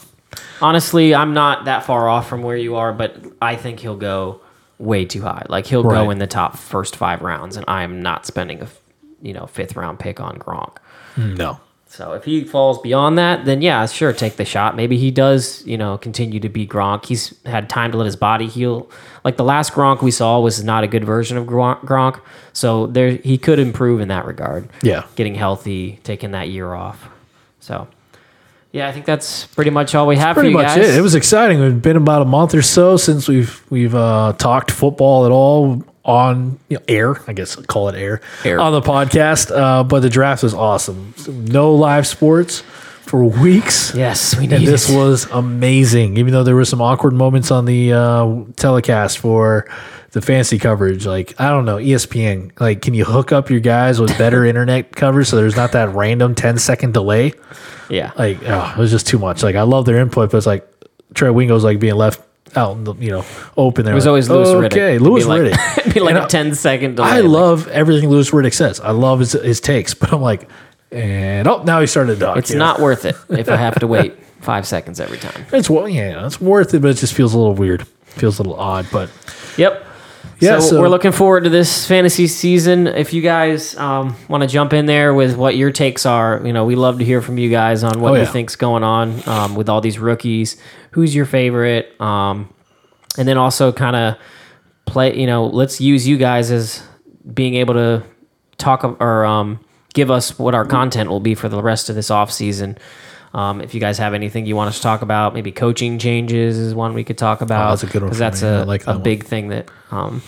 Honestly, I'm not that far off from where you are, but I think he'll go way too high. Like he'll go in the top first five rounds, and I am not spending a you know fifth round pick on Gronk. No. So if he falls beyond that, then yeah, sure, take the shot. Maybe he does, you know, continue to be Gronk. He's had time to let his body heal. Like the last Gronk we saw was not a good version of Gronk. So there, he could improve in that regard. Yeah. getting healthy, taking that year off. So Yeah, I think that's pretty much all we have Pretty for you much guys. it. It was exciting. It's been about a month or so since we've we've uh, talked football at all on you know, air. I guess call it air, Air. on the podcast. Uh, but the draft was awesome. No live sports for weeks. yes, we need And this it. was amazing, even though there were some awkward moments on the uh, telecast for the fancy coverage. Like, I don't know, ESPN, like, can you hook up your guys with better [laughs] internet coverage so there's not that random 10 second delay? yeah. Like, oh, it was just too much. Like, I love their input, but it's like Trey Wingo's like being left out, in the, you know, open there. It was always Louis Riddick. Okay, Louis be like, Riddick. [laughs] Be like And a I- 10 second delay. I Like, love everything Louis Riddick says. I love his, his takes, [laughs] but I'm like, and oh, now he started to duck. It's you know? not worth it if I have to [laughs] wait five seconds every time. It's well, yeah, it's worth it, but it just feels a little weird. Feels a little odd, but Yep. Yeah, so, so- we're looking forward to this fantasy season. If you guys um, want to jump in there with what your takes are, you know, we love to hear from you guys on what Oh, you think's going on um, with all these rookies. Who's your favorite? Um, and then also kind of play. You know, let's use you guys as being able to talk or um, give us what our content will be for the rest of this off season. Um, if you guys have anything you want us to talk about, maybe coaching changes is one we could talk about. Oh, that's a good one because that's me. a, like that a one. big thing that um,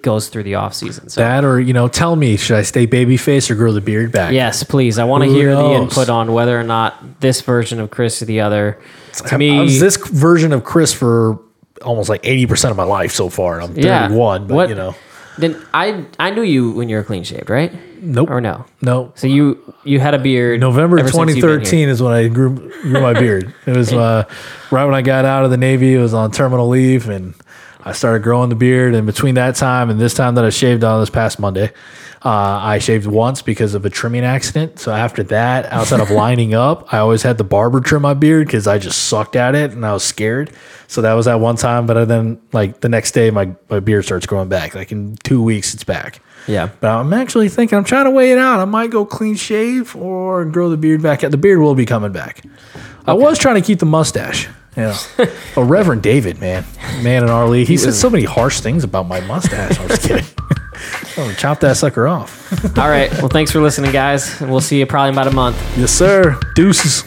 goes through the off season. So that or you know, tell me, should I stay baby face or grow the beard back? yes, please, I want to hear the input on whether or not this version of Chris or the other. To me, I was this version of Chris for almost like eighty percent of my life so far. I'm Yeah. 31, but What- you know, then I I knew you when you were clean shaved, right? nope, Or no? no. So you you had a beard. November ever since you've been here. 2013 is when I grew grew my beard. It was uh, right when I got out of the Navy. It was on terminal leave, and I started growing the beard. And between that time and this time that I shaved on this past Monday, uh, I shaved once because of a trimming accident. So after that, outside of [laughs] [laughs] lining up, I always had the barber trim my beard because I just sucked at it and I was scared. So that was that one time. But then, like the next day, my my beard starts growing back. Like in two weeks, it's back. Yeah. But I'm actually thinking I'm trying to weigh it out. I might go clean shave or grow the beard back. The beard will be coming back. I was trying to keep the mustache. Yeah. [laughs] oh, Reverend David, man, man in our league, he said so many harsh things about my mustache. I was kidding. [laughs] oh, chop that sucker off. [laughs] All right. Well, thanks for listening, guys, we'll see you probably in about a month. yes, sir. Deuces.